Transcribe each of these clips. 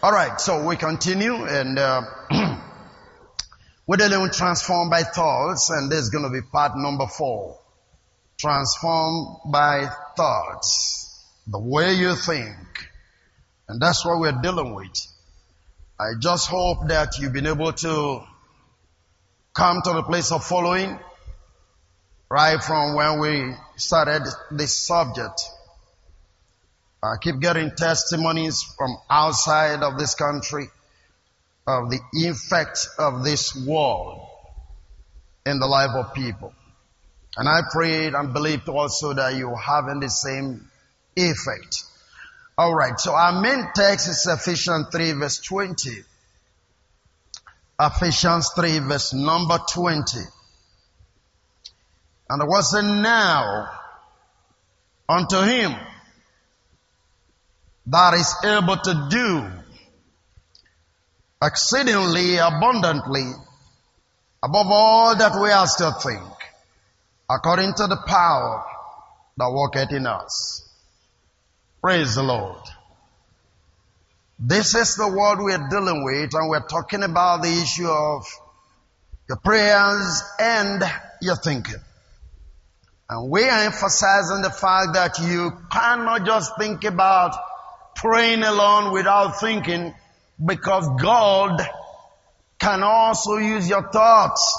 All right, so we continue and uh, we're dealing with transformed by thoughts, and this is going to be part number four. Transformed by thoughts, the way you think, and that's what we're dealing with. I just hope that you've been able to come to the place of following right from when we started this subject. I keep getting testimonies from outside of this country of the effect of this world in the life of people. And I prayed and believed also that you are having the same effect. Alright, so our main text is Ephesians 3 verse 20. Ephesians 3 verse number 20. And there was now unto him that is able to do exceedingly abundantly above all that we ask to think, according to the power that worketh in us. Praise the Lord. This is the word we're dealing with, and we're talking about the issue of your prayers and your thinking. And we are emphasizing the fact that you cannot just think about praying alone without thinking because God can also use your thoughts.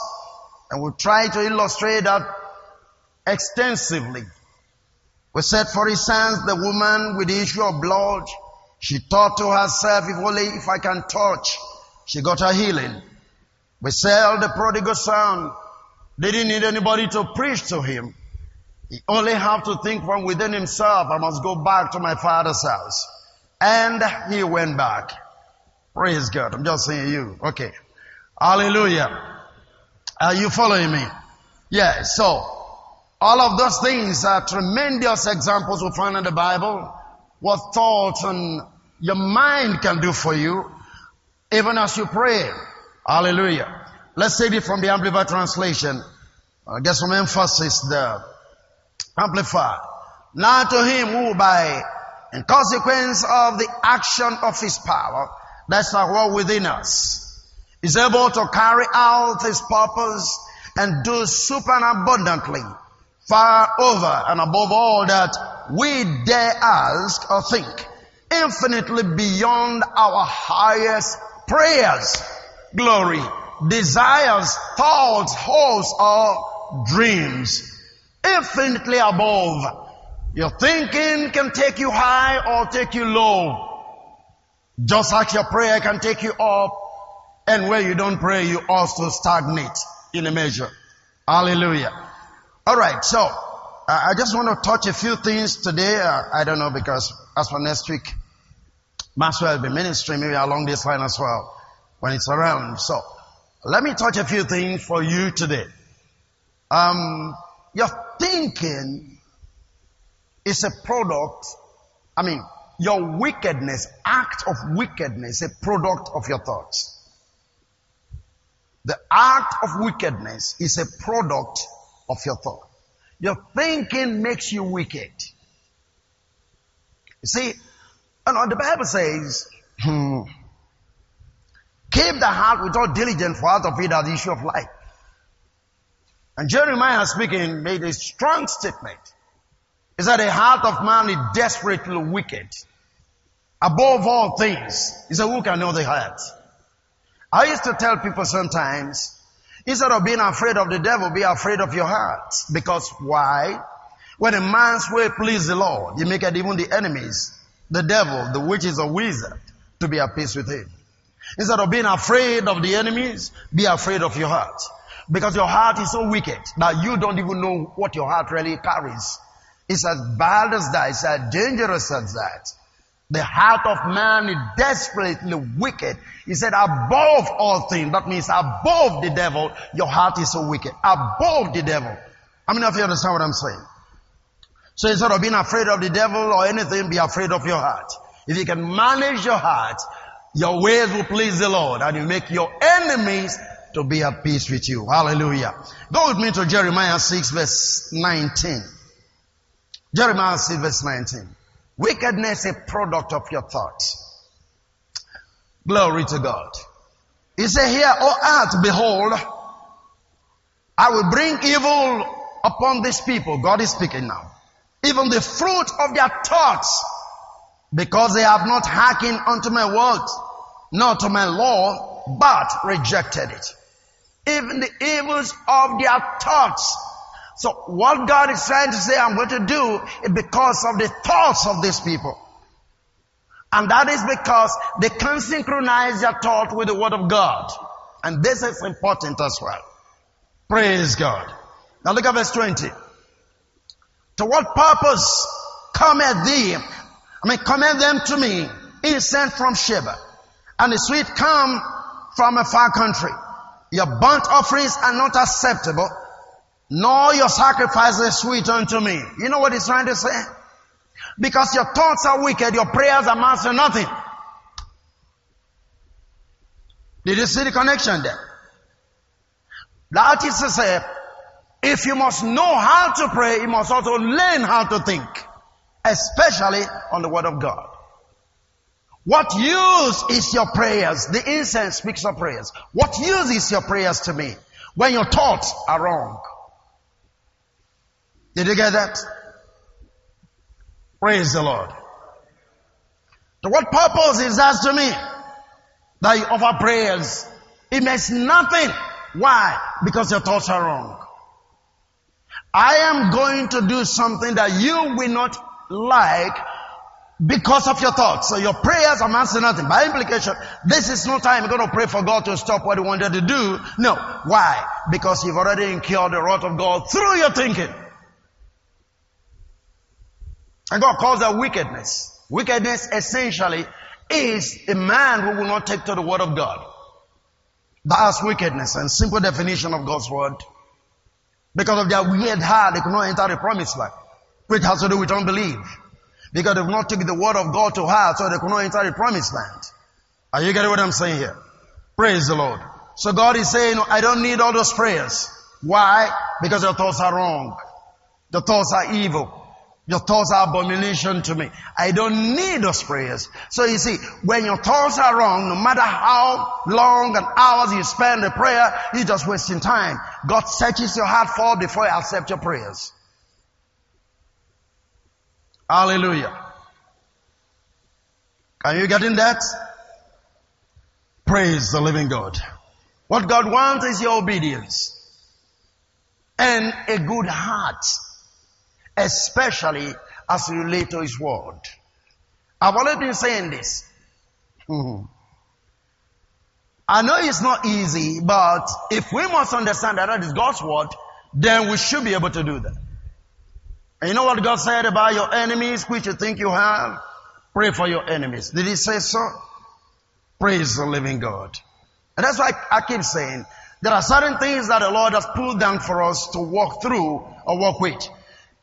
And we'll try to illustrate that extensively. We said, for instance, the woman with the issue of blood, she thought to herself, if only if I can touch, she got her healing. We said the prodigal son didn't need anybody to preach to him. He only had to think from within himself, I must go back to my father's house. And he went back. Praise God. I'm just saying you. Okay. Hallelujah. Are you following me? Yeah. So, all of those things are tremendous examples we find in the Bible. What thoughts and your mind can do for you, even as you pray. Hallelujah. Let's take it from the Amplified translation. I get some emphasis there. Amplified. Now to him who by in consequence of the action of his power that's at work within us is able to carry out his purpose and do superabundantly far over and above all that we dare ask or think infinitely beyond our highest prayers, glory, desires, thoughts, hopes, or dreams. Infinitely above your thinking can take you high or take you low. Just like your prayer can take you up and where you don't pray, you also stagnate in a measure. Hallelujah. Alright, so uh, I just want to touch a few things today. Uh, I don't know because as for next week, Maxwell will be ministering maybe along this line as well when it's around. So let me touch a few things for you today. Um, your thinking is a product, I mean, your wickedness, act of wickedness, a product of your thoughts. The act of wickedness is a product of your thought. Your thinking makes you wicked. You see, and the Bible says, hmm, keep the heart with all diligence for out of it are the issue of life. And Jeremiah speaking made a strong statement. He said the heart of man is desperately wicked. Above all things, he said, who can know the heart? I used to tell people sometimes, instead of being afraid of the devil, be afraid of your heart. Because why? When a man's way please the Lord, he make it even the enemies, the devil, the witch is a wizard, to be at peace with him. Instead of being afraid of the enemies, be afraid of your heart. Because your heart is so wicked that you don't even know what your heart really carries. It's as bad as that. It's as dangerous as that. The heart of man is desperately wicked. He said above all things. That means above the devil, your heart is so wicked. Above the devil. How many of you understand what I'm saying? So instead of being afraid of the devil or anything, be afraid of your heart. If you can manage your heart, your ways will please the Lord and you make your enemies to be at peace with you. Hallelujah. Go with me to Jeremiah 6 verse 19. Jeremiah 6 verse 19. Wickedness a product of your thoughts. Glory to God. He said here, O earth, behold, I will bring evil upon these people. God is speaking now. Even the fruit of their thoughts, because they have not hearkened unto my words, nor to my law, but rejected it. Even the evils of their thoughts. So what God is trying to say I'm going to do is because of the thoughts of these people. And that is because they can synchronize their thought with the word of God. And this is important as well. Praise God. Now look at verse 20. To what purpose cometh thee? I mean, cometh them to me, incense from Sheba, and the sweet come from a far country. Your burnt offerings are not acceptable, nor your sacrifices sweet unto me. You know what he's trying to say? Because your thoughts are wicked, your prayers amount to nothing. Did you see the connection there? That is to say, if you must know how to pray, you must also learn how to think, especially on the Word of God. What use is your prayers? The incense speaks of prayers. What use is your prayers to me when your thoughts are wrong? Did you get that? Praise the Lord. To what purpose is that to me? That you offer prayers. It means nothing. Why? Because your thoughts are wrong. I am going to do something that you will not like because of your thoughts. So your prayers amount to nothing. By implication, this is no time you're going to pray for God to stop what He wanted to do. No. Why? Because you've already incurred the wrath of God through your thinking. And God calls that wickedness. Wickedness essentially is a man who will not take to the word of God. That's wickedness and simple definition of God's word. Because of their weird heart, they could not enter the promised land. Which has to do with unbelief. Because they've not taken the word of God to heart, so they could not enter the promised land. Are you getting what I'm saying here? Praise the Lord. So God is saying, I don't need all those prayers. Why? Because your thoughts are wrong. The thoughts are evil. Your thoughts are abomination to me. I don't need those prayers. So you see, when your thoughts are wrong, no matter how long and hours you spend in prayer, you're just wasting time. God searches your heart for before He accepts your prayers. Hallelujah. Are you getting that? Praise the living God. What God wants is your obedience and a good heart especially as relate to His Word. I've already been saying this. Mm-hmm. I know it's not easy, but if we must understand that that is God's Word, then we should be able to do that. And you know what God said about your enemies, which you think you have? Pray for your enemies. Did He say so? Praise the living God. And that's why I keep saying, there are certain things that the Lord has pulled down for us to walk through or walk with.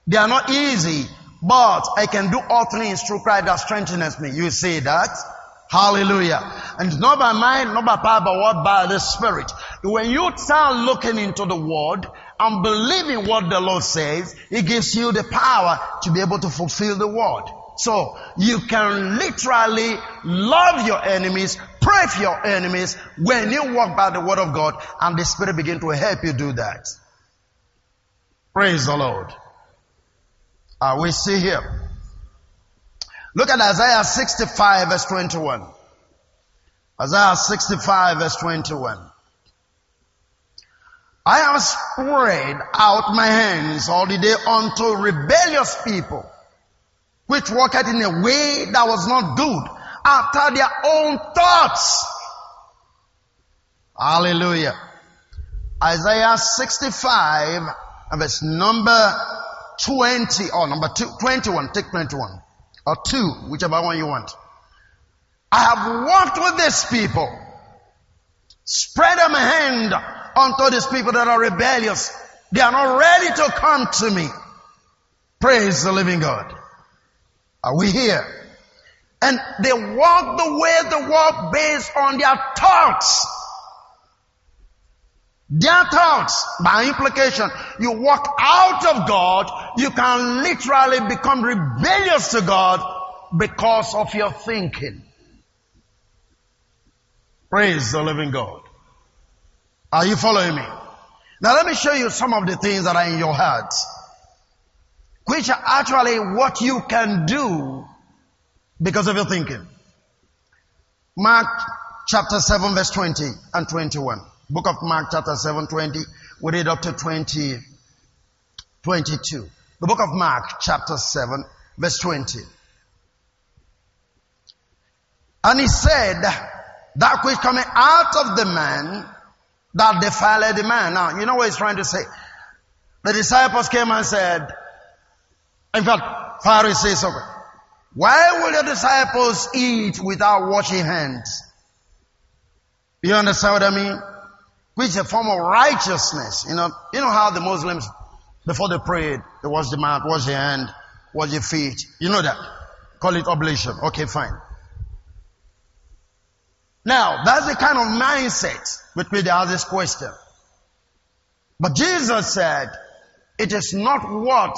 They are not easy, but I can do all things through Christ that strengthens me. You say that? Hallelujah. And not by mind, not by power, but what by the Spirit. When you start looking into the Word and believing what the Lord says, it gives you the power to be able to fulfill the Word. So you can literally love your enemies, pray for your enemies when you walk by the Word of God and the Spirit begin to help you do that. Praise the Lord. Uh, we see here. Look at Isaiah 65 verse 21. Isaiah 65 verse 21. I have spread out my hands all the day unto rebellious people, which walked in a way that was not good, after their own thoughts. Hallelujah. Isaiah 65 verse number 20 or number two, 21, take 21 or 2, whichever one you want. I have walked with these people, spread a hand unto these people that are rebellious. They are not ready to come to me. Praise the living God. Are we here? And they walk the way they walk based on their thoughts. Their thoughts, by implication, you walk out of God, you can literally become rebellious to God because of your thinking. Praise the living God. Are you following me? Now let me show you some of the things that are in your heart, which are actually what you can do because of your thinking. Mark chapter 7 verse 20 and 21. Book of Mark chapter 7, 20. We read up to 20, 22. The book of Mark chapter 7 verse 20. And he said, that which coming out of the man, that defiled the man. Now, you know what he's trying to say? The disciples came and said, in fact, Pharisees, okay, why will your disciples eat without washing hands? You understand what I mean? Which is a form of righteousness. You know, you know how the Muslims, before they prayed, they wash the mouth, wash the hand, wash the feet. You know that. Call it ablution. Okay, fine. Now, that's the kind of mindset with which they ask this question. But Jesus said, it is not what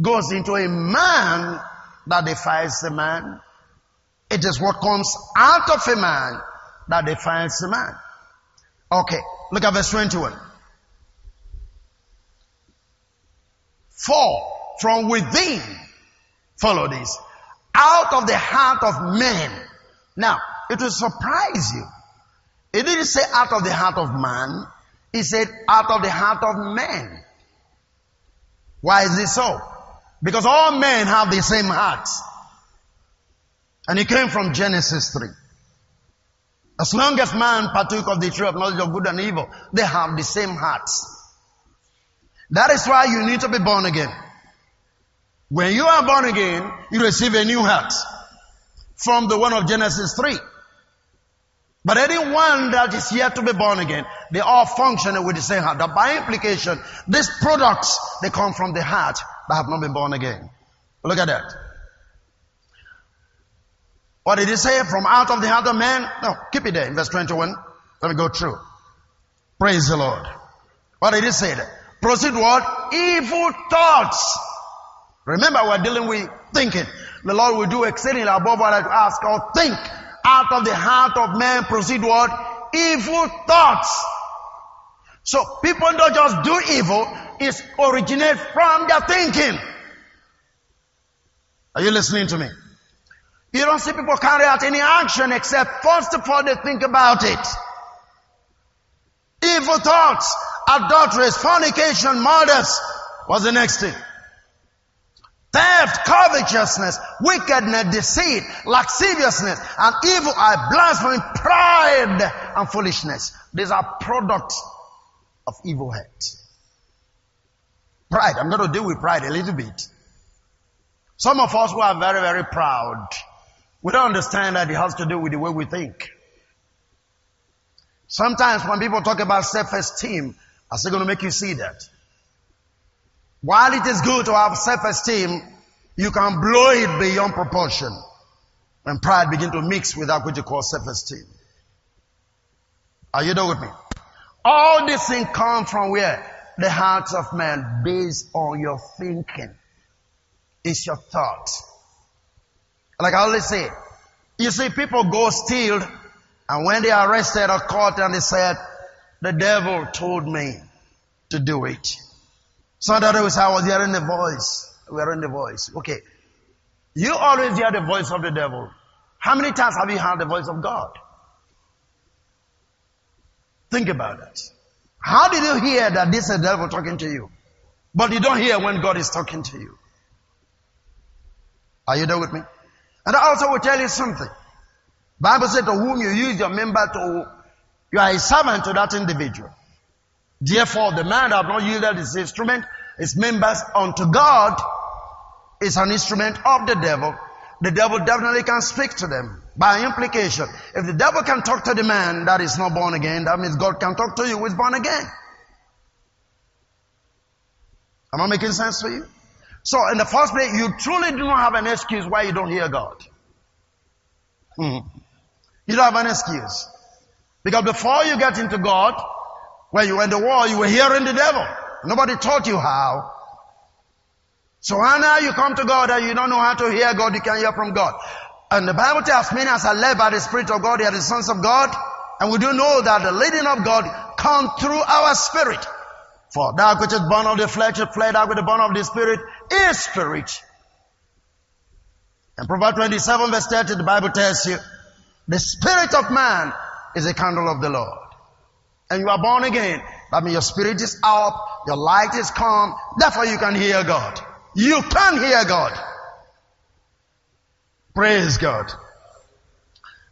goes into a man that defiles the man. It is what comes out of a man that defiles the man. Okay, look at verse 21. For from within, follow this, out of the heart of men. Now, it will surprise you. It didn't say out of the heart of man, it said out of the heart of men. Why is this so? Because all men have the same heart. And it came from Genesis 3. As long as man partook of the tree of knowledge of good and evil, they have the same hearts. That is why you need to be born again. When you are born again, you receive a new heart from the one of Genesis 3. But anyone that is yet to be born again, they all function with the same heart. That by implication, these products, they come from the heart that have not been born again. Look at that. What did he say? From out of the heart of man? No, keep it there in verse 21. Let me go through. Praise the Lord. What did he say? Proceed what? Evil thoughts. Remember we're dealing with thinking. The Lord will do exceedingly above what I ask or think. Out of the heart of man proceed what? Evil thoughts. So people don't just do evil, it originates from their thinking. Are you listening to me? You don't see people carry out any action except first of all they think about it. Evil thoughts, adulteries, fornication, murders. What's the next thing? Theft, covetousness, wickedness, deceit, lasciviousness, and evil eye, blasphemy, pride, and foolishness. These are products of evil head. Pride. I'm going to deal with pride a little bit. Some of us who are very, very proud, we don't understand that it has to do with the way we think. Sometimes when people talk about self-esteem, are they going to make you see that? While it is good to have self-esteem, you can blow it beyond proportion when pride begin to mix with that which you call self-esteem. Are you there with me? All these things come from where? The heart of man based on your thinking. It's your thought. Like I always say, you see people go steal and when they are arrested or caught and they said, the devil told me to do it. So that was I was hearing the voice. We are hearing the voice. Okay. You always hear the voice of the devil. How many times have you heard the voice of God? Think about it. How did you hear that this is the devil talking to you? But you don't hear when God is talking to you. Are you there with me? And I also will tell you something. Bible said to whom you use your member to, you are a servant to that individual. Therefore, the man that have not yielded his instrument, his members unto God, is an instrument of the devil. The devil definitely can speak to them. By implication, if the devil can talk to the man that is not born again, that means God can talk to you who is born again. Am I making sense for you? So in the first place, you truly do not have an excuse why you don't hear God. hmm You don't have an excuse. Because before you get into God, when you were in the world, you were hearing the devil. Nobody taught you how. So now you come to God and you don't know how to hear God, you can hear from God. And the Bible tells many as are led by the Spirit of God, they are the sons of God. And we do know that the leading of God comes through our spirit. For that which is born of the flesh is flesh, that which is born of the spirit is spirit. In Proverbs 27 verse 30, the Bible tells you, the spirit of man is a candle of the Lord. And you are born again. That means your spirit is up, your light is calm, therefore you can hear God. You can hear God. Praise God.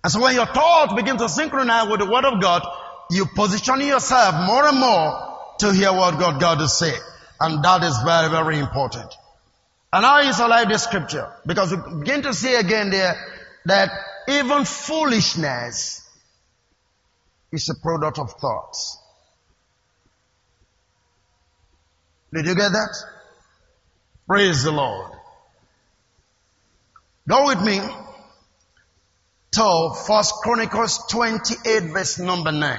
And so when your thoughts begin to synchronize with the word of God, you position yourself more and more to hear what God got to say. And that is very, very important. And now is alive the scripture because we begin to see again there that even foolishness is a product of thoughts. Did you get that? Praise the Lord. Go with me to First Chronicles 28 verse number 9.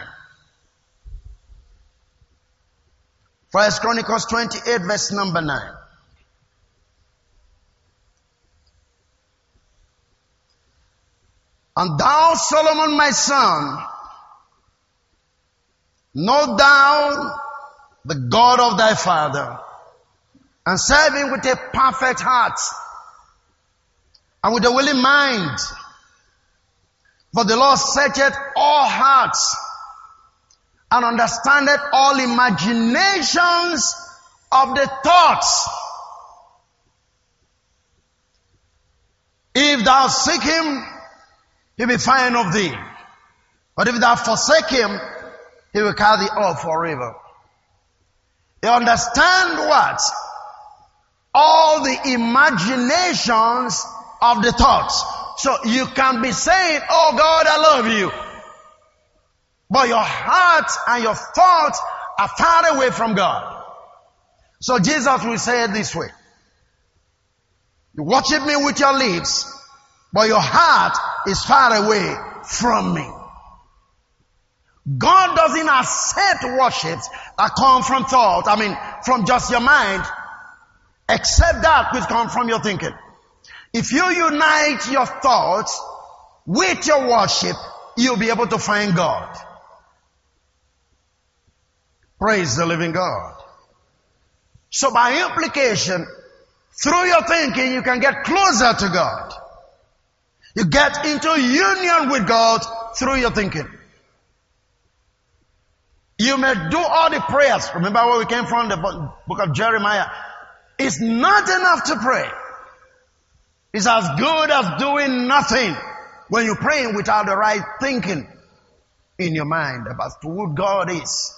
First Chronicles 28 verse number 9. And thou, Solomon, my son, know thou the God of thy father, and serve him with a perfect heart and with a willing mind. For the Lord searcheth all hearts and understandeth all imaginations of the thoughts. If thou seek him, he will find of thee. But if thou forsake him, he will carry thee off forever. You understand what? All the imaginations of the thoughts. So you can be saying, Oh God, I love you. But your heart and your thoughts are far away from God. So Jesus will say it this way. You worship me with your lips, but your heart is far away from me. God doesn't accept worships that come from thought, I mean, from just your mind, except that which comes from your thinking. If you unite your thoughts with your worship, you'll be able to find God. Praise the living God. So by implication, through your thinking, you can get closer to God. You get into union with God through your thinking. You may do all the prayers. Remember where we came from, the book of Jeremiah. It's not enough to pray. It's as good as doing nothing when you're praying without the right thinking in your mind about who God is.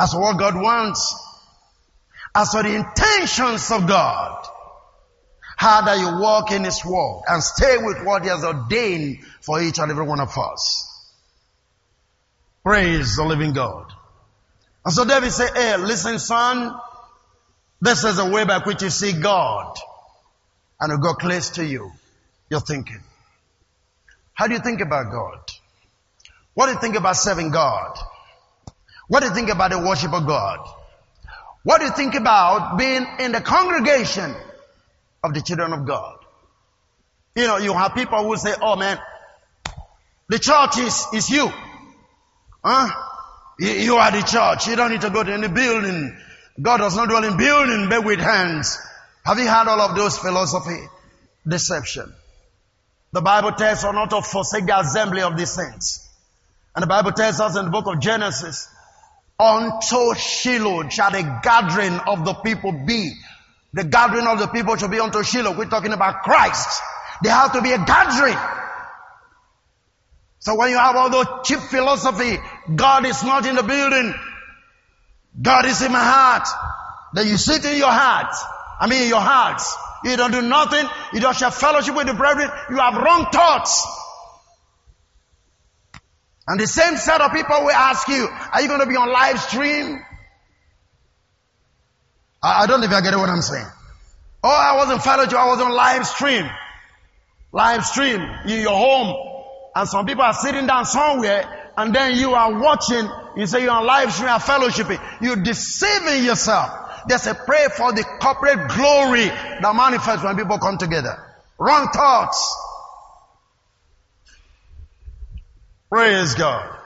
As to what God wants. As for the intentions of God. How that you walk in His word and stay with what He has ordained for each and every one of us. Praise the living God. And so David said, hey, listen son, this is a way by which you see God and will go close to you. You're thinking. How do you think about God? What do you think about serving God? What do you think about the worship of God? What do you think about being in the congregation of the children of God? You know, you have people who say, oh man, the church is, is you. Huh? You are the church. You don't need to go to any building. God does not dwell in building but with hands. Have you heard all of those philosophy? Deception. The Bible tells us not to forsake the assembly of the saints. And the Bible tells us in the book of Genesis, unto Shiloh shall the gathering of the people be. The gathering of the people shall be unto Shiloh. We're talking about Christ. There has to be a gathering. So when you have all those cheap philosophy, God is not in the building. God is in my heart. Then you sit in your heart. I mean in your hearts. You don't do nothing. You don't share fellowship with the brethren. You have wrong thoughts. And the same set of people will ask you, are you going to be on live stream? I, don't know if you get what I'm saying. Oh, I wasn't fellowship. I was on live stream. Live stream in your home. And some people are sitting down somewhere and then you are watching, you say you're on live stream and fellowshipping. You're deceiving yourself. There's a prayer for the corporate glory that manifests when people come together. Wrong thoughts. Praise God.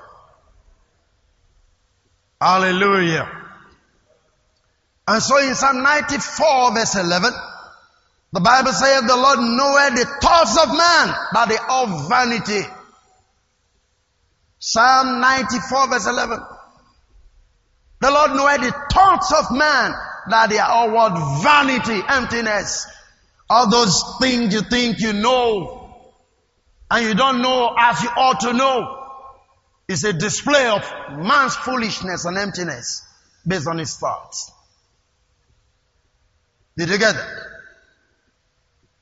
Hallelujah. And so in Psalm 94 verse 11, the Bible says the Lord knoweth the thoughts of man, but they are vanity. Psalm 94 verse 11. The Lord knoweth the thoughts of man, that they are all what? Vanity, emptiness. All those things you think you know, and you don't know as you ought to know, is a display of man's foolishness and emptiness based on his thoughts. Did you get that?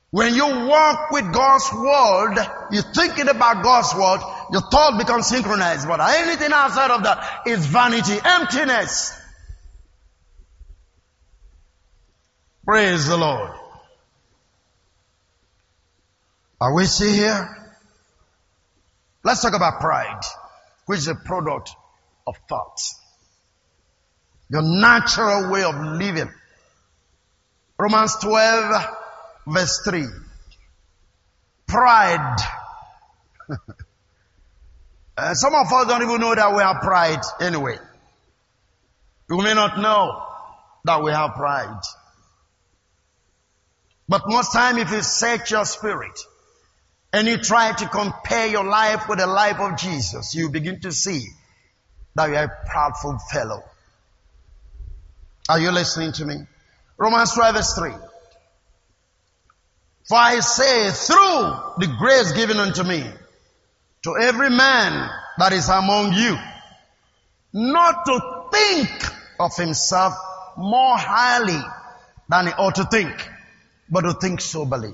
When you walk with God's word, you're thinking about God's word, your thought becomes synchronized. But anything outside of that is vanity, emptiness. Praise the Lord. Are we still here? Let's talk about pride, which is a product of thoughts. Your natural way of living. Romans 12 verse 3. Pride. uh, some of us don't even know that we have pride anyway. You may not know that we have pride. But most time if you search your spirit and you try to compare your life with the life of Jesus, you begin to see that you are a proudful fellow. Are you listening to me? Romans 12 verse 3. For I say through the grace given unto me to every man that is among you, not to think of himself more highly than he ought to think, but to think soberly.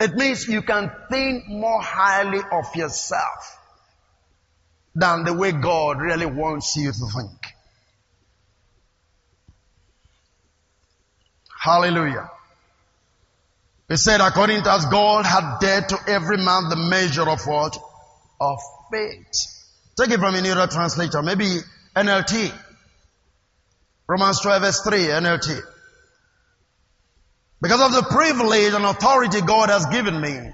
It means you can think more highly of yourself than the way God really wants you to think. Hallelujah. He said, according to as God had dealt to every man the measure of what? Of faith. Take it from another translator, maybe NLT. Romans 12 verse 3, NLT. Because of the privilege and authority God has given me,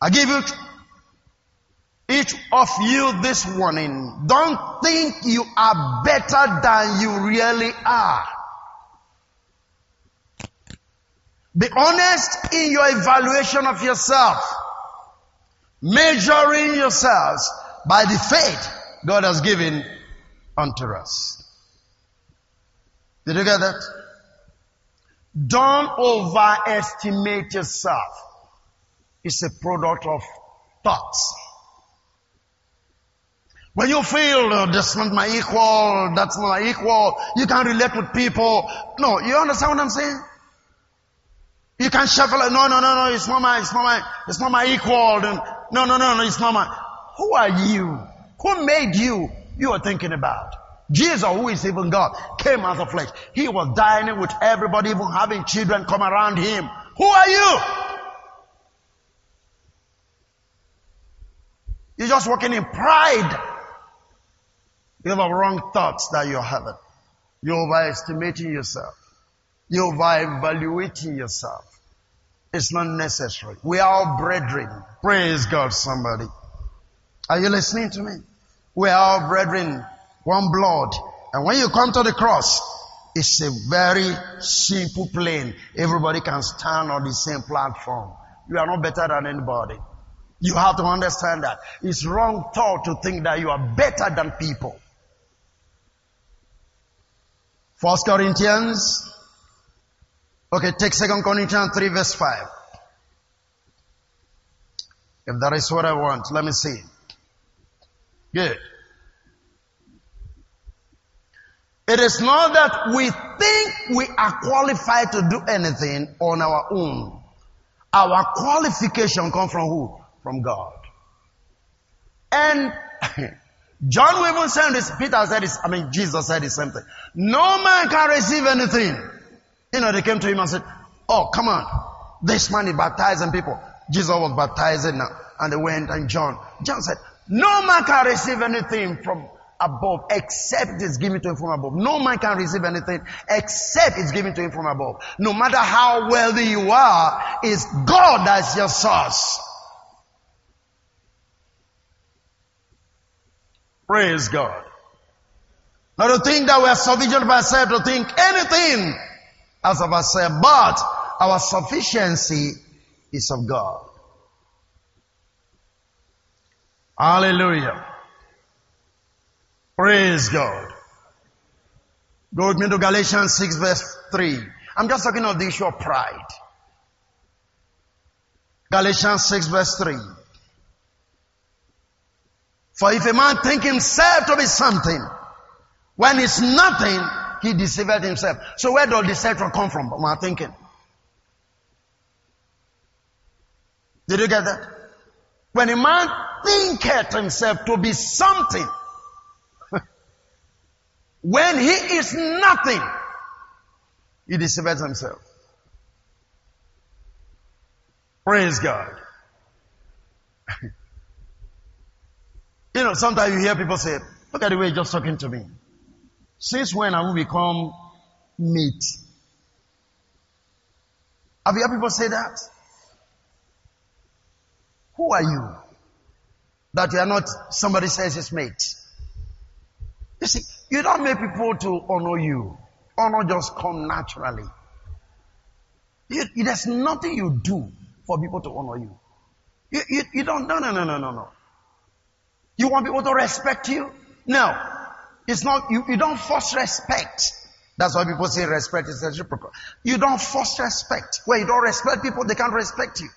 I give each of you this warning. Don't think you are better than you really are. Be honest in your evaluation of yourself. Measuring yourselves by the faith God has given unto us. Did you get that? Don't overestimate yourself. It's a product of thoughts. When you feel oh, that's not my equal, that's not my equal, you can't relate with people. No, you understand what I'm saying? You can shuffle like, no, no, no, no, it's not my, it's not my, it's not my equal. No, no, no, no, it's not my. Who are you? Who made you? You are thinking about. Jesus, who is even God, came as a flesh. He was dining with everybody, even having children come around him. Who are you? You're just working in pride. You have wrong thoughts that you're having. You're overestimating yourself. You're over-evaluating yourself. It's not necessary. We are all brethren. Praise God, somebody. Are you listening to me? We are all brethren, one blood. And when you come to the cross, it's a very simple plane. Everybody can stand on the same platform. You are not better than anybody. You have to understand that. It's wrong thought to think that you are better than people. First Corinthians Okay, take Second Corinthians 3 verse 5. If that is what I want, let me see. Good. It is not that we think we are qualified to do anything on our own. Our qualification comes from who? From God. And John even said this, Peter said this, I mean Jesus said the same thing. No man can receive anything you know, they came to him and said, Oh, come on. This man is baptizing people. Jesus was baptizing now. And they went and John. John said, No man can receive anything from above except it's given to him from above. No man can receive anything except it's given to him from above. No matter how wealthy you are, it's God that's your source. Praise God. Not to think that we are sufficient by ourselves to think anything as of ourselves, but our sufficiency is of God. Hallelujah. Praise God. Go with me to Galatians 6 verse 3. I'm just talking of the issue of pride. Galatians 6 verse 3. For if a man think himself to be something, when it's nothing, he deceived himself. So where does deception come from? From our thinking. Did you get that? When a man thinketh himself to be something, when he is nothing, he deceives himself. Praise God. you know, sometimes you hear people say, look at the way he's just talking to me. Since when have we become meat? Have you heard people say that? Who are you? That you are not somebody says his mate. You see, you don't make people to honor you. Honor just come naturally. You, there's nothing you do for people to honor you. You, you, you don't, no, no, no, no, no, no. You want people to respect you? No. It's not, you, you don't force respect. That's why people say respect is reciprocal. You don't force respect. Where you don't respect people, they can't respect you.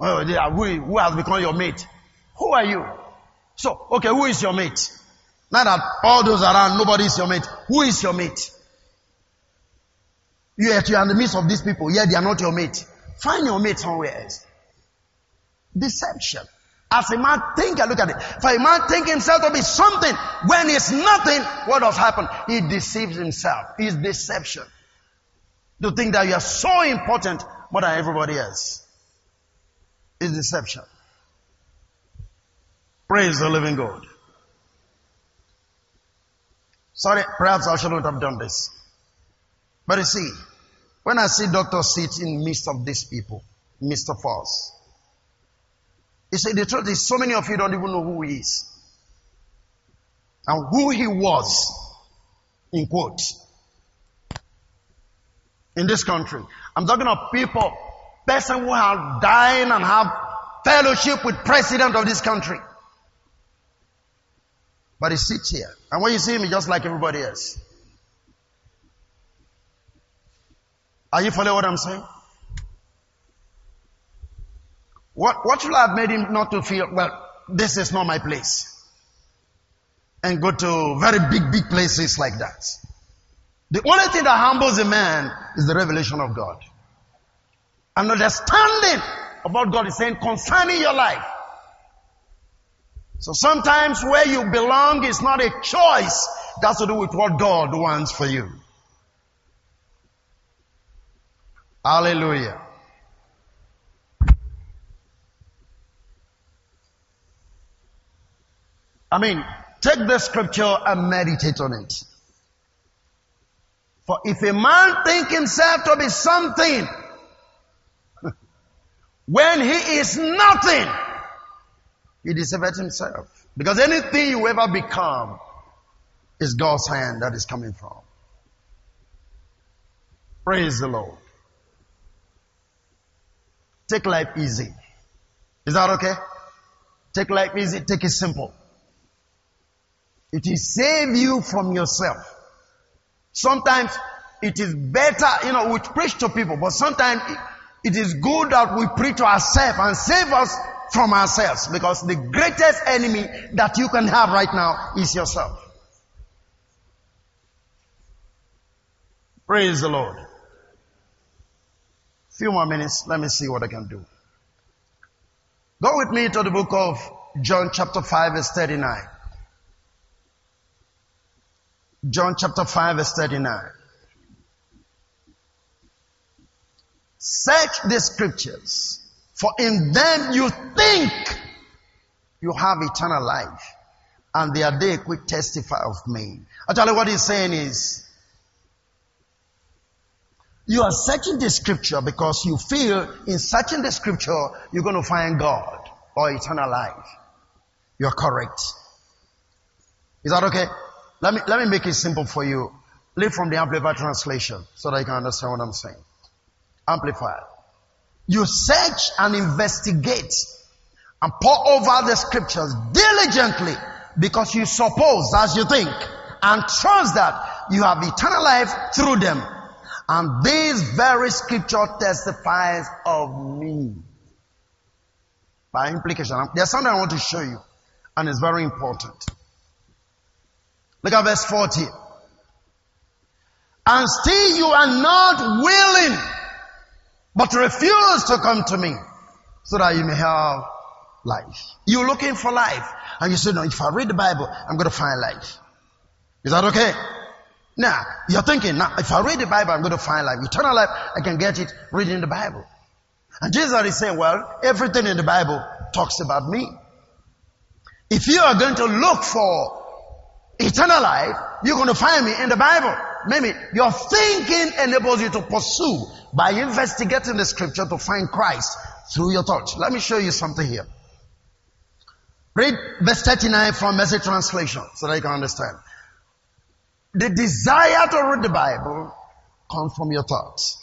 Oh, yeah, who, who has become your mate? Who are you? So, okay, who is your mate? Now that all those around, nobody is your mate. Who is your mate? Yet you are in the midst of these people, yet they are not your mate. Find your mate somewhere else. Deception. As a man think, look at it. For a man think himself to be something when it's nothing, what does happen? He deceives himself. It's deception. To think that you are so important more than everybody else is deception. Praise the living God. Sorry, perhaps I shouldn't have done this. But you see, when I see doctors sit in midst of these people, midst of us, you see, the truth is so many of you don't even know who he is. And who he was, in quotes, in this country. I'm talking of people person who have died and have fellowship with president of this country. But he sits here. And when you see him, he's just like everybody else. Are you following what I'm saying? What, what should have made him not to feel, well, this is not my place? And go to very big, big places like that. The only thing that humbles a man is the revelation of God an understanding of what God is saying concerning your life. So sometimes where you belong is not a choice. It has to do with what God wants for you. Hallelujah. I mean, take the scripture and meditate on it. For if a man think himself to be something, when he is nothing, he deceived himself. Because anything you ever become is God's hand that is coming from. Praise the Lord. Take life easy. Is that okay? Take life easy, take it simple. It will save you from yourself. Sometimes it is better, you know, we preach to people, but sometimes it is good that we preach to ourselves and save us from ourselves because the greatest enemy that you can have right now is yourself. Praise the Lord. Few more minutes. Let me see what I can do. Go with me to the book of John chapter 5 verse 39. John chapter 5 verse 39. Search the scriptures, for in them you think you have eternal life, and they are they quick testify of me. Actually, what he's saying is, you are searching the scripture because you feel in searching the scripture you're going to find God. or eternal life. You're correct. Is that okay? Let me, let me make it simple for you. Live from the Amplified translation so that you can understand what I'm saying. Amplified. You search and investigate and pore over the scriptures diligently because you suppose as you think and trust that you have eternal life through them. And this very scripture testifies of me. By implication, there's something I want to show you and it's very important. Look at verse 40. And still you are not willing, but refuse to come to me so that you may have life. You're looking for life. And you say, no, if I read the Bible, I'm going to find life. Is that okay? Now, you're thinking, now, if I read the Bible, I'm going to find life. Eternal life, I can get it reading the Bible. And Jesus is saying, well, everything in the Bible talks about me. If you are going to look for eternal life, you're going to find me in the Bible. Maybe your thinking enables you to pursue by investigating the scripture to find Christ through your thoughts. Let me show you something here. Read verse 39 from message translation so that you can understand. The desire to read the Bible comes from your thoughts.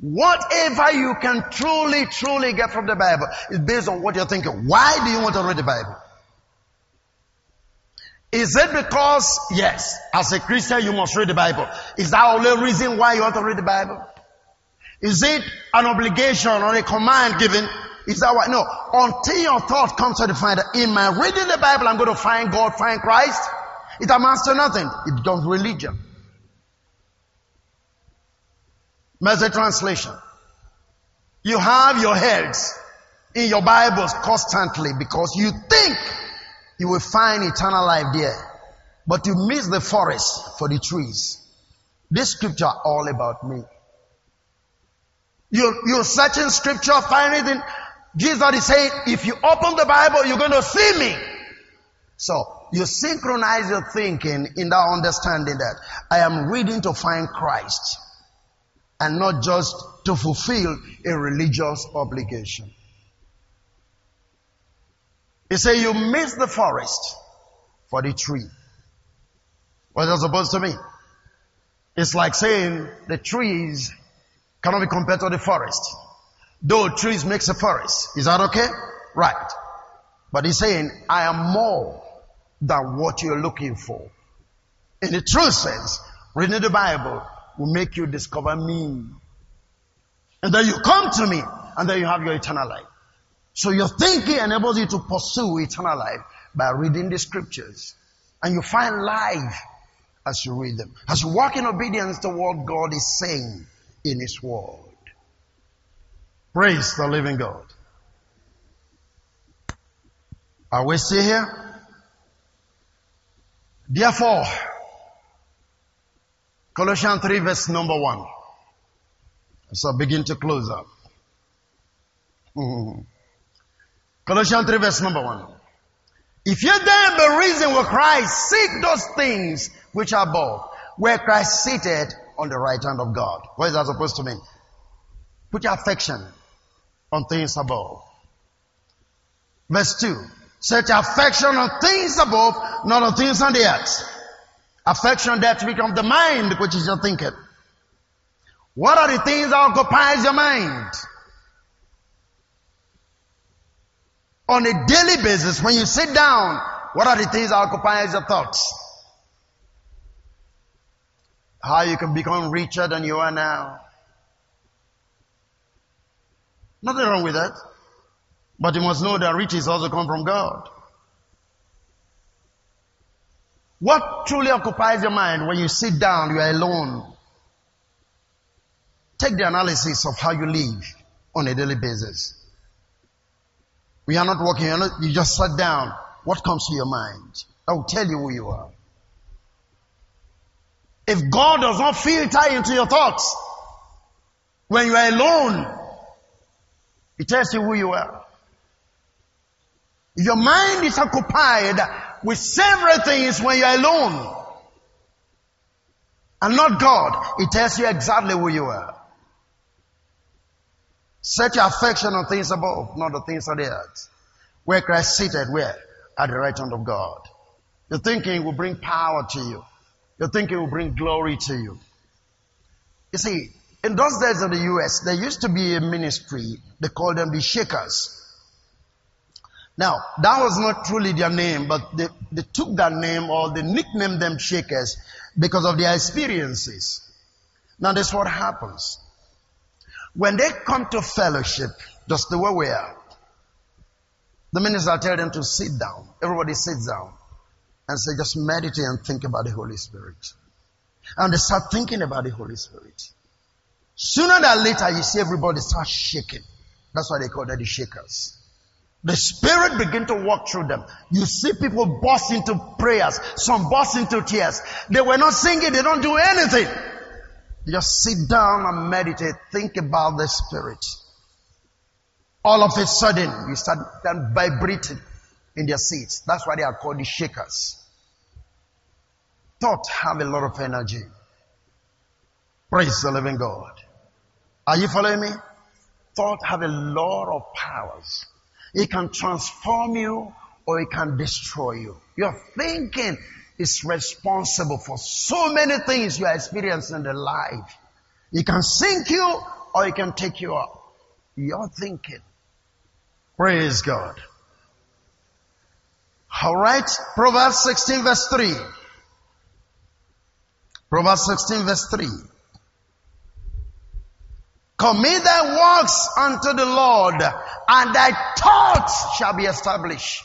Whatever you can truly, truly get from the Bible is based on what you're thinking. Why do you want to read the Bible? Is it because, yes, as a Christian you must read the Bible? Is that the only reason why you want to read the Bible? Is it an obligation or a command given? Is that why? No. Until your thought comes to the that in my reading the Bible I'm going to find God, find Christ, it amounts to nothing. It becomes religion. Message translation. You have your heads in your Bibles constantly because you think you will find eternal life there. But you miss the forest for the trees. This scripture all about me. You, you're searching scripture, find anything. Jesus is saying, if you open the Bible, you're going to see me. So, you synchronize your thinking in that understanding that I am reading to find Christ and not just to fulfill a religious obligation. He said, you miss the forest for the tree. What is that supposed to mean? It's like saying the trees cannot be compared to the forest. Though trees makes a forest. Is that okay? Right. But he's saying, I am more than what you're looking for. In the true sense, reading the Bible will make you discover me. And then you come to me, and then you have your eternal life. So your thinking enables you to pursue eternal life by reading the scriptures. And you find life as you read them. As you walk in obedience to what God is saying in His Word. Praise the living God. Are we still here? Therefore, Colossians 3 verse number 1. So begin to close up. Colossians 3 verse number 1. If you then be reason with Christ, seek those things which are above, where Christ seated on the right hand of God. What is that supposed to mean? Put your affection on things above. Verse 2. Set your affection on things above, not on things on the earth. Affection that becomes the mind, which is your thinking. What are the things that occupies your mind? On a daily basis, when you sit down, what are the things that occupy your thoughts? How you can become richer than you are now. Nothing wrong with that. But you must know that riches also come from God. What truly occupies your mind when you sit down, you are alone? Take the analysis of how you live on a daily basis. We are not working, not, you just sat down. What comes to your mind? I will tell you who you are. If God does not filter into your thoughts, when you are alone, He tells you who you are. If your mind is occupied with several things when you are alone, and not God, it tells you exactly who you are. Set your affection on things above, not the things of the earth. Where Christ seated, where? At the right hand of God. Your thinking will bring power to you. Your thinking will bring glory to you. You see, in those days in the US, there used to be a ministry, they called them the Shakers. Now, that was not truly their name, but they, they took that name or they nicknamed them Shakers because of their experiences. Now, this is what happens. When they come to fellowship, just the way we are, the minister tell them to sit down. Everybody sits down and say, just meditate and think about the Holy Spirit. And they start thinking about the Holy Spirit. Sooner than later, you see everybody start shaking. That's why they call them the shakers. The Spirit begin to walk through them. You see people burst into prayers, some burst into tears. They were not singing, they don't do anything. Just sit down and meditate, think about the Spirit. All of a sudden, you start vibrating in their seats. That's why they are called the shakers. Thought have a lot of energy. Praise the living God. Are you following me? Thought have a lot of powers. It can transform you or it can destroy you. Your thinking is responsible for so many things you are experiencing in the life. It can sink you or it can take you up. Your thinking. Praise God. Alright, Proverbs 16 verse 3. Proverbs 16 verse 3. Commit thy works unto the Lord, and thy thoughts shall be established.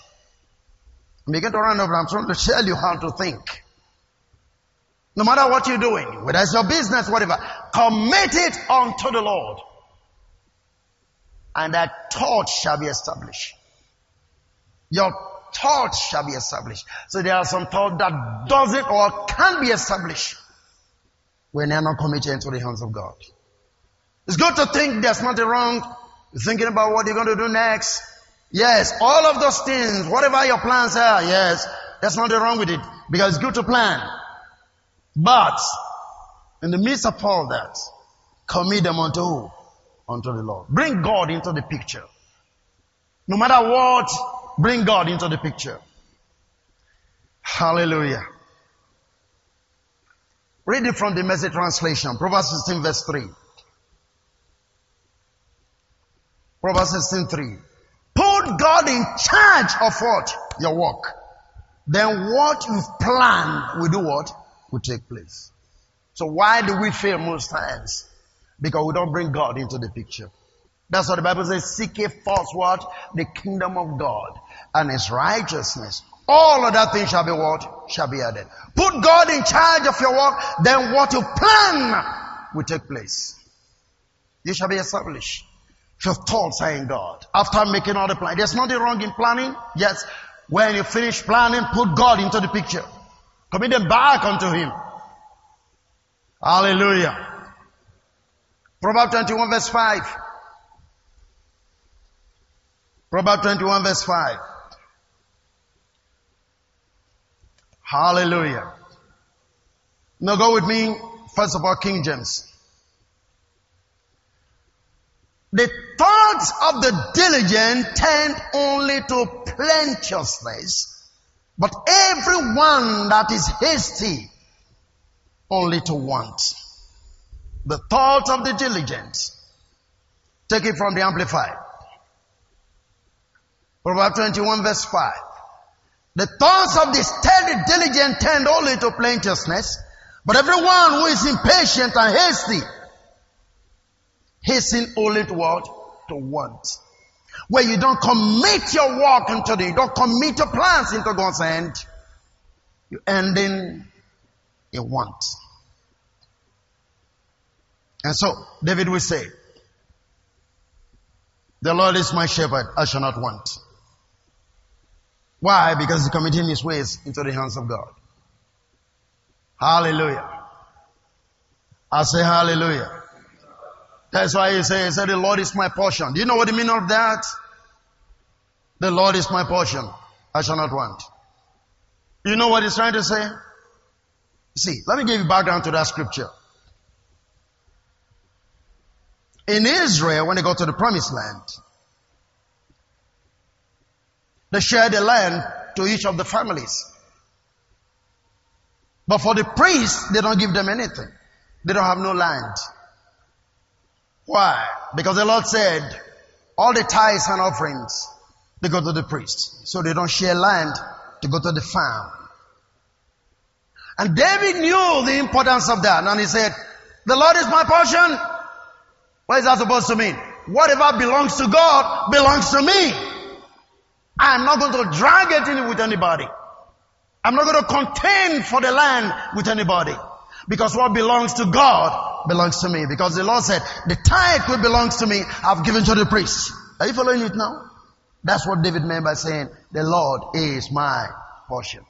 Begin to run over. I'm trying to tell you how to think. No matter what you're doing, whether it's your business, whatever, commit it unto the Lord. And that thought shall be established. Your thought shall be established. So there are some thoughts that doesn't or can't be established when they are not committed into the hands of God. It's good to think there's nothing wrong thinking about what you're going to do next. Yes, all of those things, whatever your plans are, yes, there's nothing wrong with it because it's good to plan. But in the midst of all that, commit them unto who? Unto the Lord. Bring God into the picture. No matter what, bring God into the picture. Hallelujah. Read it from the message translation, Proverbs 16 verse 3. Proverbs 16 3. Put God in charge of what? Your work. Then what you've planned will do what? Will take place. So why do we fail most times? Because we don't bring God into the picture. That's what the Bible says, seek ye first what? The kingdom of God and his righteousness. All of that things shall be what? Shall be added. Put God in charge of your work, then what you plan will take place. You shall be established. Your thoughts are in God. After making all the plan. There's nothing wrong in planning. Yes. When you finish planning, put God into the picture. Commit them back unto Him. Hallelujah. Proverbs 21 verse 5. Proverbs 21 verse 5. Hallelujah. Now go with me, first of all, King James. The thoughts of the diligent tend only to plenteousness, but everyone that is hasty only to want. The thoughts of the diligent. Take it from the Amplified. Proverbs 21 verse 5. The thoughts of the steady diligent tend only to plenteousness, but everyone who is impatient and hasty hasten only to what? To want. Where you don't commit your work into the, you don't commit your plans into God's hand, you end in a want. And so, David will say, the Lord is my shepherd, I shall not want. Why? Because he's committing his ways into the hands of God. Hallelujah. I say hallelujah. That's why he says, he said, the Lord is my portion. Do you know what the meaning of that? The Lord is my portion. I shall not want. You know what he's trying to say? See, let me give you background to that scripture. In Israel, when they go to the promised land, they share the land to each of the families. But for the priests, they don't give them anything. They don't have no land. Why? Because the Lord said, all the tithes and offerings, they go to the priest. So they don't share land to go to the farm. And David knew the importance of that. And he said, the Lord is my portion. What is that supposed to mean? Whatever belongs to God belongs to me. I'm not going to drag it in with anybody. I'm not going to contend for the land with anybody. Because what belongs to God belongs to me. Because the Lord said, the tithe which belongs to me, I've given to the priest. Are you following it now? That's what David meant by saying, the Lord is my portion.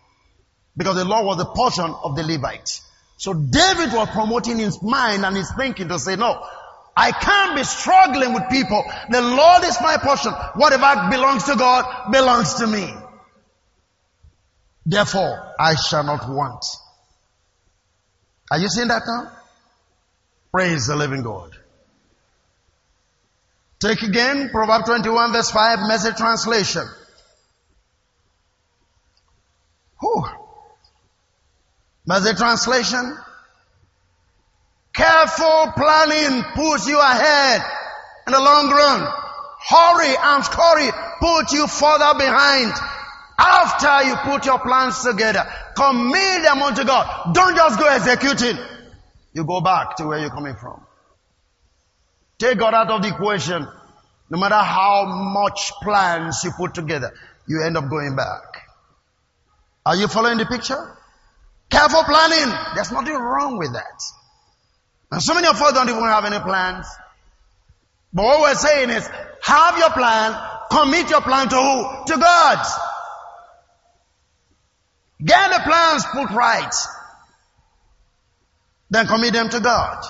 Because the Lord was the portion of the Levites. So David was promoting his mind and his thinking to say, no, I can't be struggling with people. The Lord is my portion. Whatever belongs to God belongs to me. Therefore, I shall not want. Are you seeing that now? Praise the living God. Take again Proverbs 21 verse 5 message translation. Whew. Message translation. Careful planning puts you ahead in the long run. Hurry and scurry put you further behind. After you put your plans together, commit them unto God. Don't just go executing. You go back to where you're coming from. Take God out of the equation. No matter how much plans you put together, you end up going back. Are you following the picture? Careful planning. There's nothing wrong with that. And so many of us don't even have any plans. But what we're saying is, have your plan, commit your plan to who? To God. Get the plans put right. Then commit them to God.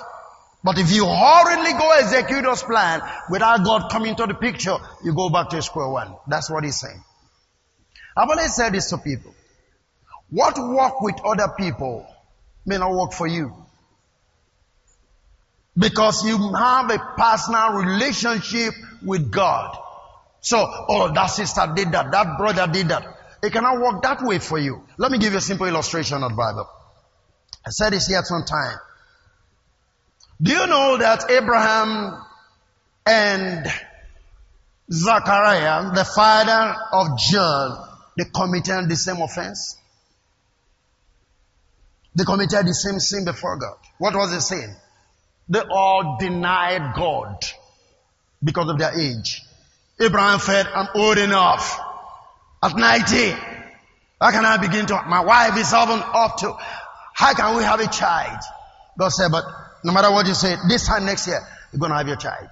But if you hurriedly go execute those plan without God coming to the picture, you go back to square one. That's what he's saying. I've always said this to people. What work with other people may not work for you. Because you have a personal relationship with God. So, oh, that sister did that, that brother did that. It cannot work that way for you. Let me give you a simple illustration of the Bible. I said this here at some time. Do you know that Abraham and Zachariah, the father of John, they committed the same offense? They committed the same sin before God. What was the sin? They all denied God because of their age. Abraham said, I'm old enough. At 90, how can I begin to, my wife is even up to, how can we have a child? God said, but no matter what you say, this time next year, you're going to have your child.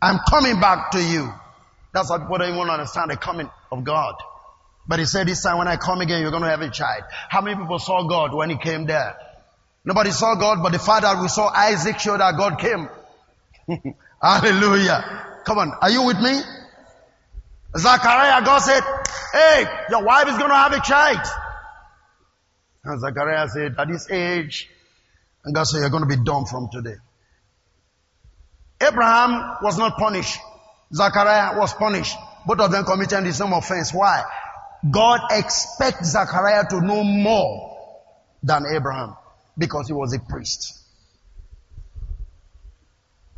I'm coming back to you. That's what people don't even understand the coming of God. But he said this time when I come again, you're going to have a child. How many people saw God when he came there? Nobody saw God, but the father we saw Isaac show that God came. Hallelujah. Come on. Are you with me? Zachariah, God said, hey, your wife is going to have a child. And Zachariah said, at this age, and God said, you're going to be dumb from today. Abraham was not punished. Zachariah was punished. Both of them committed the same offense. Why? God expects Zachariah to know more than Abraham because he was a priest.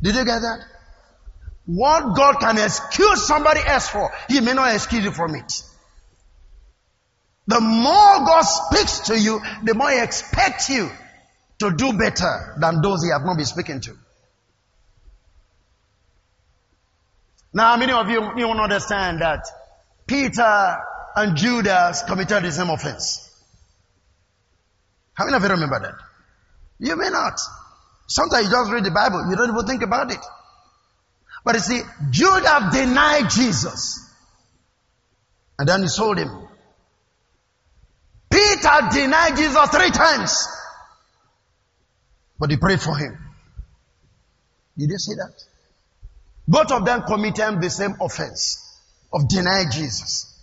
Did you get that? What God can excuse somebody else for, He may not excuse you from it. The more God speaks to you, the more He expects you to do better than those He have not been speaking to. Now, many of you, you won't understand that Peter and Judas committed the same offense. How many of you remember that? You may not. Sometimes you just read the Bible, you don't even think about it. But you see, Judah denied Jesus. And then he sold him. Peter denied Jesus three times. But he prayed for him. Did you see that? Both of them committed the same offense of denying Jesus.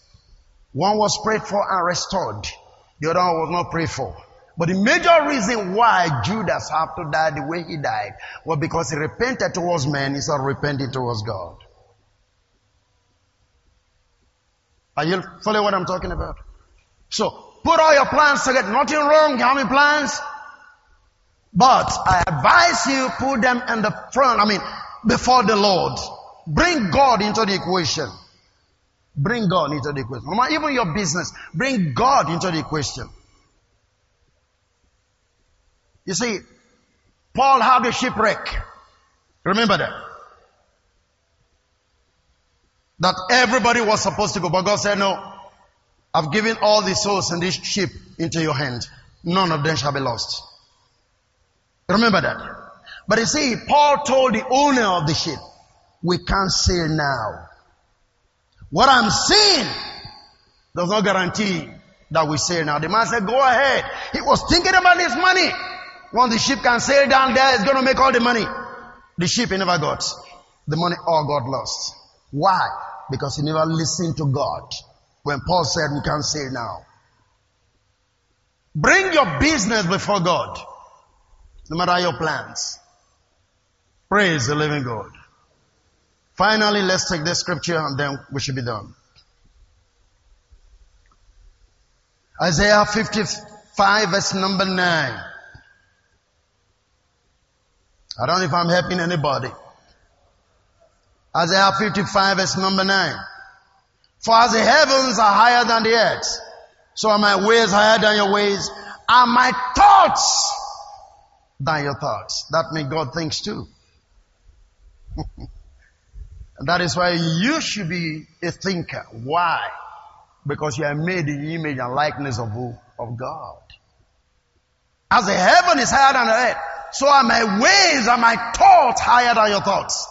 One was prayed for and restored. The other one was not prayed for But the major reason why Judas had to die the way he died was because he repented towards men instead of repenting towards God. Are you following what I'm talking about? So, put all your plans together. Nothing wrong having plans. But I advise you put them in the front, I mean, before the Lord. Bring God into the equation. Bring God into the equation. Even your business, bring God into the equation. You see, Paul had a shipwreck. Remember that. That everybody was supposed to go, but God said, no, I've given all the souls in this ship into your hand. None of them shall be lost. Remember that. But you see, Paul told the owner of the ship, we can't sail now. What I'm saying does not guarantee that we sail now. The man said, go ahead. He was thinking about his money. Once the ship can sail down there, it's going to make all the money. The ship he never got. The money all got lost. Why? Because he never listened to God. When Paul said we can't sail now. Bring your business before God. No matter your plans. Praise the living God. Finally, let's take this scripture and then we should be done. Isaiah 55 verse number 9. I don't know if I'm helping anybody. Isaiah 55 verse number 9. For as the heavens are higher than the earth, so are my ways higher than your ways, and my thoughts than your thoughts. That means God thinks too. that is why you should be a thinker. Why? Because you are made in the image and likeness of? Of God. As the heaven is higher than the earth, so are my ways and my thoughts higher than your thoughts.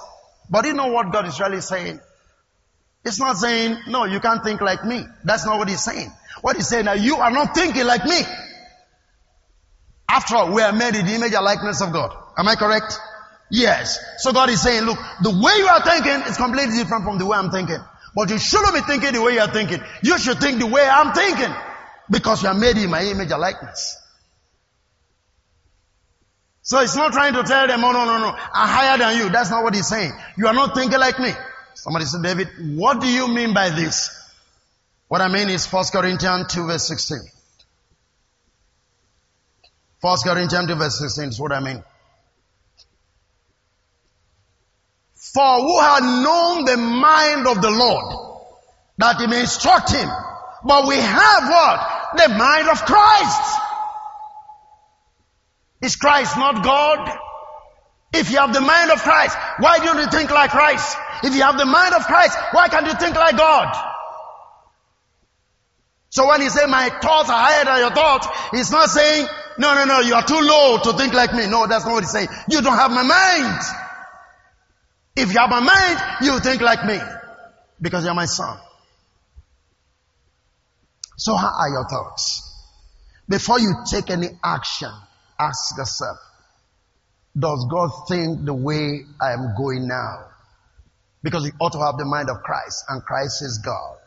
But you know what God is really saying? It's not saying, no, you can't think like me. That's not what he's saying. What he's saying, now you are not thinking like me. After all, we are made in the image and likeness of God. Am I correct? Yes. So God is saying, look, the way you are thinking is completely different from the way I'm thinking. But you shouldn't be thinking the way you are thinking. You should think the way I'm thinking. Because you are made in my image and likeness. So it's not trying to tell them, oh no, no, no, I'm higher than you. That's not what he's saying. You are not thinking like me. Somebody said, David, what do you mean by this? What I mean is 1 Corinthians 2 verse 16. 1 Corinthians 2 verse 16 is what I mean. For who had known the mind of the Lord that he may instruct him. But we have what? The mind of Christ. Is Christ not God? If you have the mind of Christ, why don't you think like Christ? If you have the mind of Christ, why can't you think like God? So when he say my thoughts are higher than your thoughts, he's not saying, no, no, no, you are too low to think like me. No, that's not what he's saying. You don't have my mind. If you have my mind, you think like me. Because you're my son. So how are your thoughts? Before you take any action, ask yourself, does God think the way I am going now? Because we ought to have the mind of Christ, and Christ is God.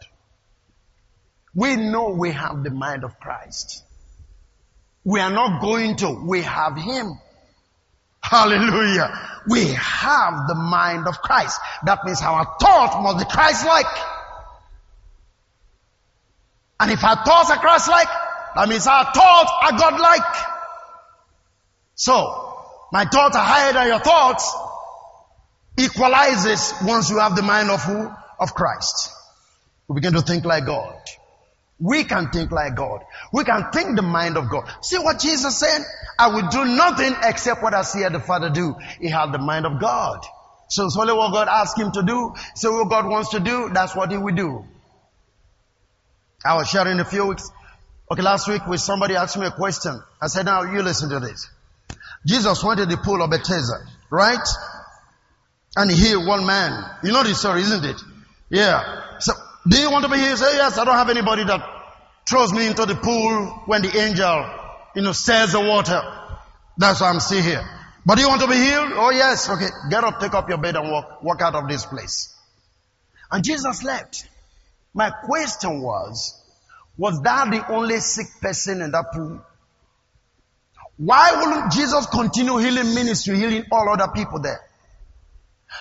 We know we have the mind of Christ. We are not going to, we have Him. Hallelujah. We have the mind of Christ. That means our thought must be Christ-like. And if our thoughts are Christ-like, that means our thoughts are God-like. So, my thoughts are higher than your thoughts equalizes once you have the mind of who? Of Christ. We begin to think like God. We can think like God. We can think the mind of God. See what Jesus said? I will do nothing except what I see the Father do. He had the mind of God. So it's only what God asked him to do. So what God wants to do, that's what he will do. I was sharing a few weeks. Okay, last week with somebody asked me a question. I said, now you listen to this. Jesus went to the pool of Bethesda, right? And he healed one man. You know this story, isn't it? Yeah. So, do you want to be healed? Say, yes, I don't have anybody that throws me into the pool when the angel, you know, stirs the water. That's why I'm still here. But do you want to be healed? Oh yes. Okay. Get up, take up your bed and walk, walk out of this place. And Jesus left. My question was, was that the only sick person in that pool? Why wouldn't Jesus continue healing ministry, healing all other people there?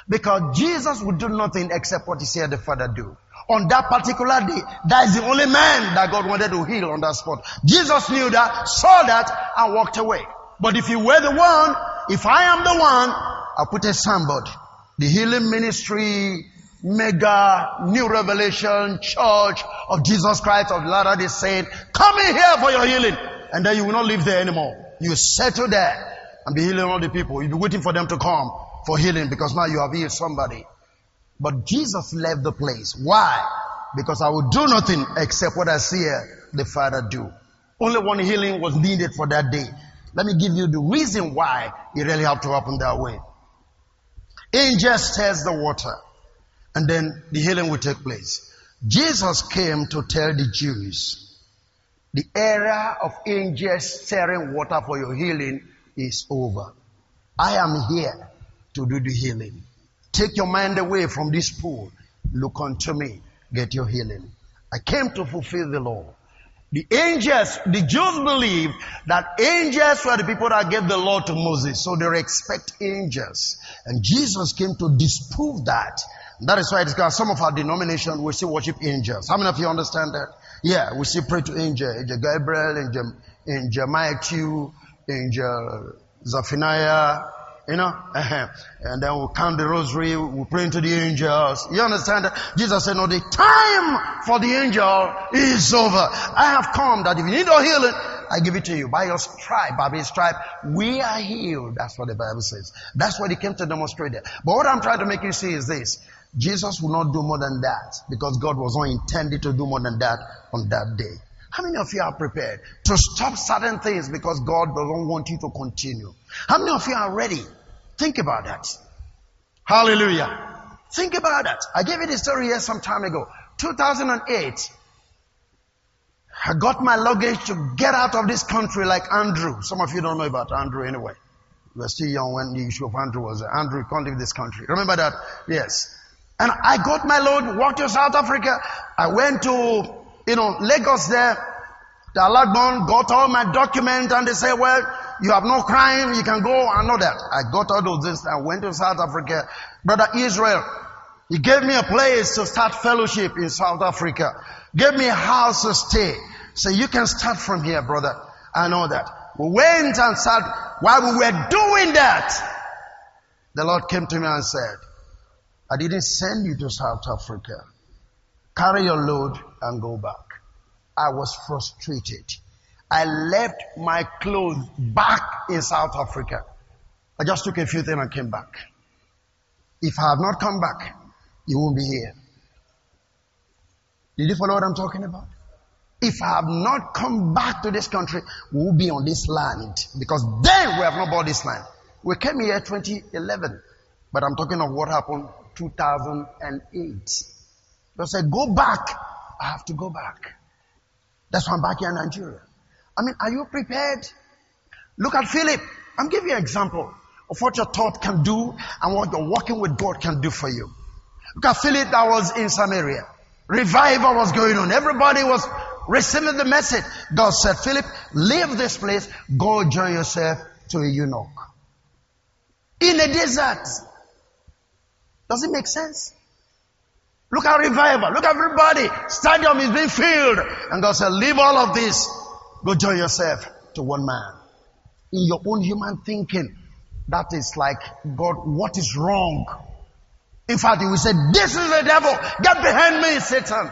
Because Jesus would do nothing except what he said the Father do. On that particular day, that is the only man that God wanted to heal on that spot. Jesus knew that, saw that, and walked away. But if you were the one, if I am the one, I'll put a signboard. The healing ministry, mega, new revelation, church of Jesus Christ of Latter day Saint, come in here for your healing. And then you will not live there anymore. You settle there and be healing all the people. You'll be waiting for them to come for healing because now you have healed somebody. But Jesus left the place. Why? Because I will do nothing except what I see the Father do. Only one healing was needed for that day. Let me give you the reason why it really had to happen that way. Angel stirs the water and then the healing will take place. Jesus came to tell the Jews the era of angels stirring water for your healing is over. I am here to do the healing. Take your mind away from this pool. Look unto me. Get your healing. I came to fulfill the law. The angels, the Jews believe that angels were the people that gave the law to Moses. So they expect angels. And Jesus came to disprove that. That is why it's got some of our denomination we still worship angels. How many of you understand that? Yeah, we still pray to angel, angel Gabriel, angel, angel Matthew, angel Zephaniah, you know, uh-huh. and then we'll count the rosary, we'll pray to the angels. You understand that? Jesus said, no, the time for the angel is over. I have come that if you need a healing, I give it to you. By your stripe, by his stripe, we are healed. That's what the Bible says. That's what he came to demonstrate there. But what I'm trying to make you see is this. Jesus will not do more than that because God was not intended to do more than that on that day. How many of you are prepared to stop certain things because God doesn't want you to continue? How many of you are ready? Think about that. Hallelujah. Think about that. I gave you the story here some time ago. 2008. I got my luggage to get out of this country like Andrew. Some of you don't know about Andrew anyway. We were still young when the issue of Andrew was there. Andrew can't leave this country. Remember that? Yes. And I got my load, walked to South Africa. I went to you know, Lagos there, the Alagbon got all my documents and they said, well, you have no crime, you can go. I know that. I got all those things. I went to South Africa. Brother Israel, he gave me a place to start fellowship in South Africa. Gave me a house to stay. So you can start from here, brother. I know that. We went and sat. While we were doing that, the Lord came to me and said, I didn't send you to South Africa. Carry your load and go back. I was frustrated. I left my clothes back in South Africa. I just took a few things and came back. If I have not come back, you won't be here. Did you follow what I'm talking about? If I have not come back to this country, we will be on this land. Because then we have not bought this land. We came here 2011. But I'm talking of what happened 2008. They said, go back. I have to go back. That's why I'm back here in Nigeria. I mean, are you prepared? Look at Philip. I'm giving you an example of what your thought can do and what your walking with God can do for you. Look at Philip that was in Samaria. Revival was going on. Everybody was receiving the message. God said, Philip, leave this place. Go join yourself to a eunuch. In a desert. Does it make sense? Look at revival. Look at everybody. Stadium is being filled. And God said, leave all of this. Go join yourself to one man. In your own human thinking, that is like, God, what is wrong? In fact, he will say, this is the devil. Get behind me, Satan.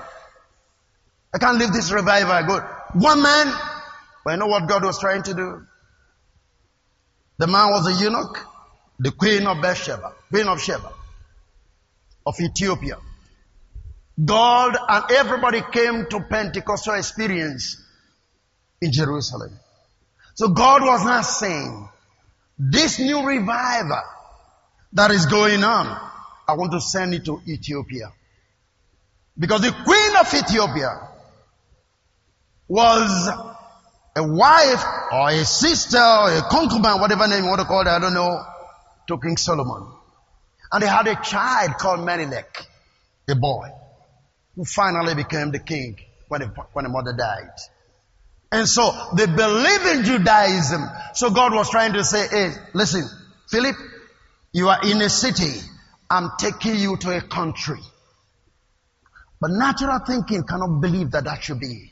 I can't leave this revival. I go, one man. But you know what God was trying to do? The man was a eunuch, the queen of Bathsheba, queen of Sheba, of Ethiopia. God and everybody came to Pentecostal experience in Jerusalem. So God was not saying, this new revival that is going on, I want to send it to Ethiopia. Because the queen of Ethiopia was a wife or a sister or a concubine, whatever name you want to call it, I don't know, to King Solomon. And they had a child called Menelik, a boy who finally became the king when, the, when the mother died. And so they believe in Judaism. So God was trying to say, hey, listen, Philip, you are in a city. I'm taking you to a country. But natural thinking cannot believe that that should be.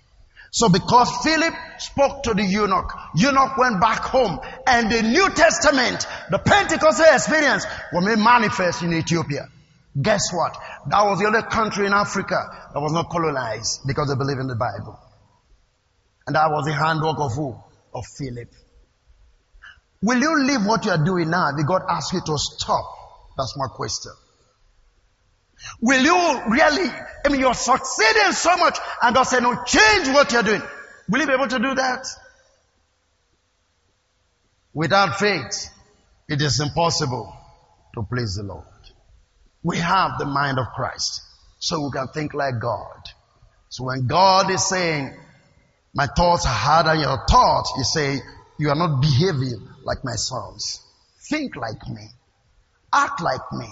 So because Philip spoke to the eunuch, eunuch went back home and the New Testament, the Pentecostal experience was made manifest in Ethiopia. Guess what? That was the only country in Africa that was not colonized because they believe in the Bible. And that was the handwork of who? Of Philip. Will you leave what you are doing now if God asks you to stop? That's my question. Will you really, I mean, you're succeeding so much and God said, no, change what you're doing. Will you be able to do that? Without faith, it is impossible to please the Lord. We have the mind of Christ, so we can think like God. So when God is saying, my thoughts are harder than your thoughts, you say, you are not behaving like my sons. Think like me. Act like me.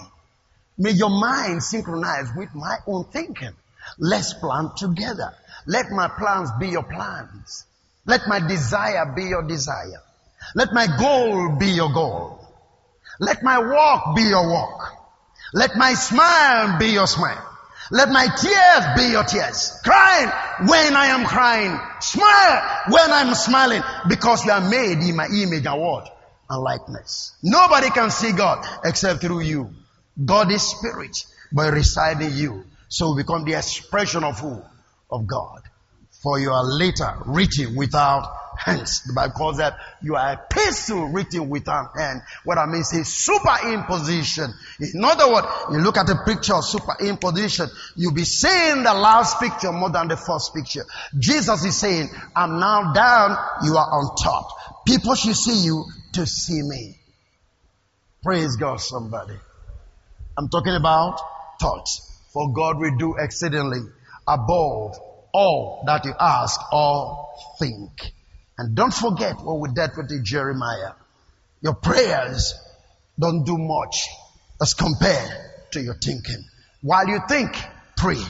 May your mind synchronize with my own thinking. Let's plan together. Let my plans be your plans. Let my desire be your desire. Let my goal be your goal. Let my walk be your walk. Let my smile be your smile. Let my tears be your tears. Crying when I am crying. Smile when I'm smiling. Because we are made in my image and what? And likeness. Nobody can see God except through you. God is spirit, but reside in you. So become the expression of who? Of God. For you are later written without hands. The Bible calls that you are a epistle written without hand. What I mean is superimposition. In other words, you look at a picture of superimposition, you'll be seeing the last picture more than the first picture. Jesus is saying, I'm now down, you are on top. People should see you to see me. Praise God, somebody. I'm talking about thoughts. For God will do exceedingly above all that you ask or think. And don't forget what we did with Jeremiah. Your prayers don't do much as compared to your thinking. While you think, pray.